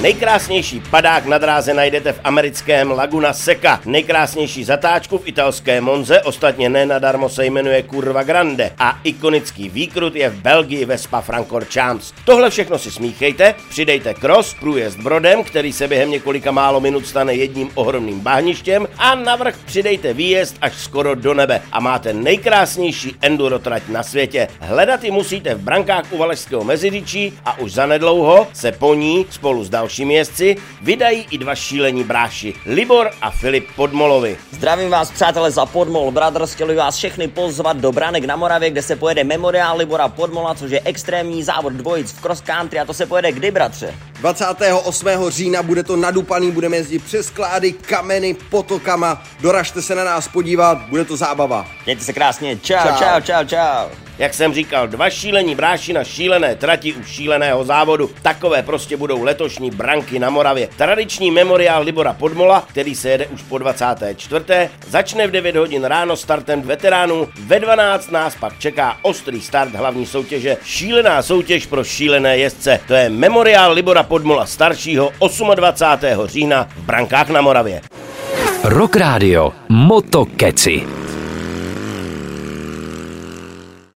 Nejkrásnější padák na dráze najdete v americkém Laguna Seca. Nejkrásnější zatáčku v italské Monze, ostatně ne nadarmo se jmenuje Curva Grande. A ikonický výkrut je v Belgii ve Spa Francorchamps. Tohle všechno si smíchejte, přidejte cross, průjezd brodem, který se během několika málo minut stane jedním ohromným bahništěm a navrch přidejte výjezd až skoro do nebe a máte nejkrásnější enduro trať na světě. Hledat ji musíte v brankách u Valašského meziříčí a už zanedlouho se po ní spolu s dalšími dalšími jezdci vydají i dva šílení bráši, Libor a Filip Podmolovi. Zdravím vás přátelé za Podmol Brothers, chtěli vás všechny pozvat do Branek na Moravě, kde se pojede memoriál Libora Podmola, což je extrémní závod dvojic v cross country a to se pojede kdy, bratře? 28. října bude to nadupaný, budeme jezdit přes klády, kameny, potokama, doražte se na nás podívat, bude to zábava. Mějte se krásně, čau, čau, čau, čau. čau. Jak jsem říkal, dva šílení bráši na šílené trati u šíleného závodu. Takové prostě budou letošní branky na Moravě. Tradiční memoriál Libora Podmola, který se jede už po 24. začne v 9 hodin ráno startem veteránů. Ve 12 nás pak čeká ostrý start hlavní soutěže. Šílená soutěž pro šílené jezdce. To je memoriál Libora Podmola staršího 28. října v Brankách na Moravě. Rock Radio Motokeci.